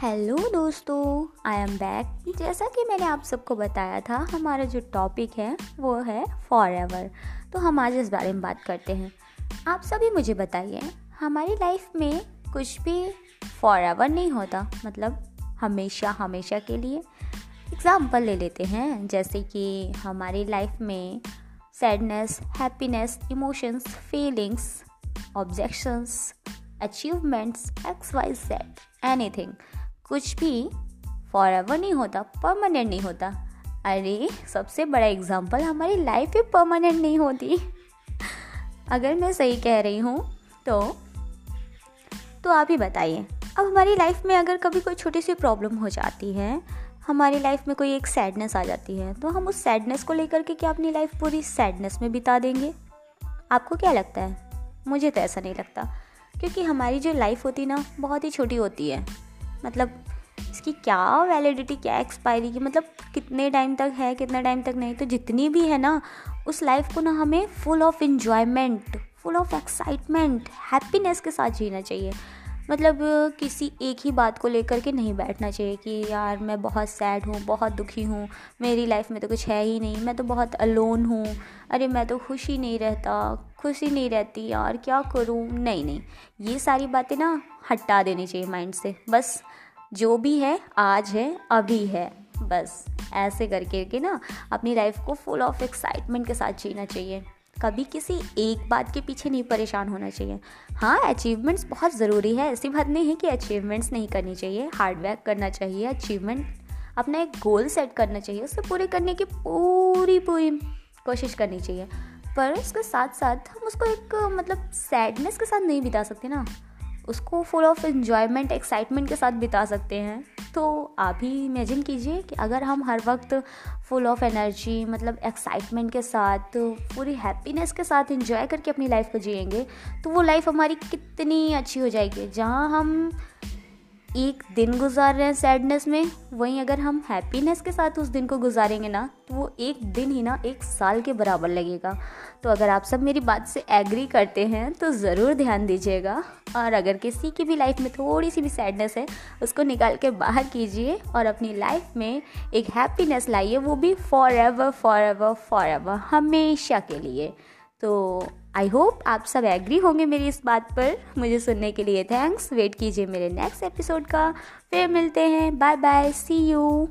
Hello दोस्तों I am back जैसा कि मैंने आप सबको बताया था, हमारा जो टॉपिक है, वो है फॉर एवर तो हम आज इस बारे में बात करते हैं। आप सभी मुझे बताइए, हमारी लाइफ में कुछ भी फॉर एवर नहीं होता मतलब हमेशा हमेशा के लिए? एग्ज़ाम्पल ले लेते हैं, जैसे कि हमारी लाइफ में sadness happiness emotions feelings objections achievements X Y set anything कुछ भी फॉर एवर नहीं होता परमानेंट नहीं होता। अरे, सबसे बड़ा एग्ज़ाम्पल हमारी लाइफ ही परमानेंट नहीं होती। अगर मैं सही कह रही हूँ तो तो आप ही बताइए। अब हमारी लाइफ में अगर कभी कोई छोटी सी प्रॉब्लम हो जाती है, हमारी लाइफ में कोई एक सैडनेस आ जाती है तो हम उस सैडनेस को लेकर के क्या अपनी लाइफ पूरी सैडनेस में बिता देंगे? आपको क्या लगता है? मुझे तो ऐसा नहीं लगता, क्योंकि हमारी जो लाइफ होती ना, बहुत ही छोटी होती है। मतलब इसकी क्या वैलिडिटी क्या एक्सपायरी की मतलब कितने टाइम तक है, कितने टाइम तक नहीं तो जितनी भी है ना, उस लाइफ को ना हमें full of enjoyment full of excitement happiness के साथ जीना चाहिए। मतलब किसी एक ही बात को लेकर के नहीं बैठना चाहिए कि यार मैं बहुत सैड हूँ, बहुत दुखी हूँ, मेरी लाइफ में तो कुछ है ही नहीं, मैं तो बहुत अलोन हूँ। अरे, मैं तो खुश ही नहीं रहता, खुशी नहीं रहती यार, क्या करूँ? नहीं नहीं। ये सारी बातें ना हटा देनी चाहिए माइंड से। बस, जो भी है, आज है, अभी है, बस। ऐसे करके, के ना, अपनी लाइफ को फुल ऑफ़ एक्साइटमेंट के साथ जीना चाहिए। कभी किसी एक बात के पीछे नहीं परेशान होना चाहिए। हाँ अचीवमेंट्स बहुत ज़रूरी है। ऐसी बात नहीं है कि अचीवमेंट्स नहीं करनी चाहिए। हार्डवर्क करना चाहिए अचीवमेंट अपना एक गोल सेट करना चाहिए। उसे पूरे करने की पूरी पूरी कोशिश करनी चाहिए। पर उसके साथ साथ हम उसको एक मतलब सैडनेस के साथ नहीं बिता सकते ना। उसको फुल ऑफ़ इन्जॉयमेंट एक्साइटमेंट के साथ बिता सकते हैं। तो आप ही इमेजिन कीजिए कि अगर हम हर वक्त फुल ऑफ़ एनर्जी मतलब एक्साइटमेंट के साथ, पूरी हैप्पीनेस के साथ इंजॉय करके अपनी लाइफ को जिएँगे तो वो लाइफ हमारी कितनी अच्छी हो जाएगी। जहाँ हम एक दिन गुजार रहे हैं सैडनेस में, वहीं अगर हम हैप्पीनेस के साथ उस दिन को गुजारेंगे ना तो वो एक दिन ही ना, एक साल के बराबर लगेगा। तो अगर आप सब मेरी बात से एग्री करते हैं तो ज़रूर ध्यान दीजिएगा। और अगर किसी की भी लाइफ में थोड़ी सी भी सैडनेस है, उसको निकाल के बाहर कीजिए और अपनी लाइफ में एक हैप्पीनेस लाइए, वो भी forever forever forever हमेशा के लिए। तो आई होप आप सब एग्री होंगे मेरी इस बात पर। मुझे सुनने के लिए थैंक्स वेट कीजिए मेरे नेक्स्ट एपिसोड का। फिर मिलते हैं। Bye bye C you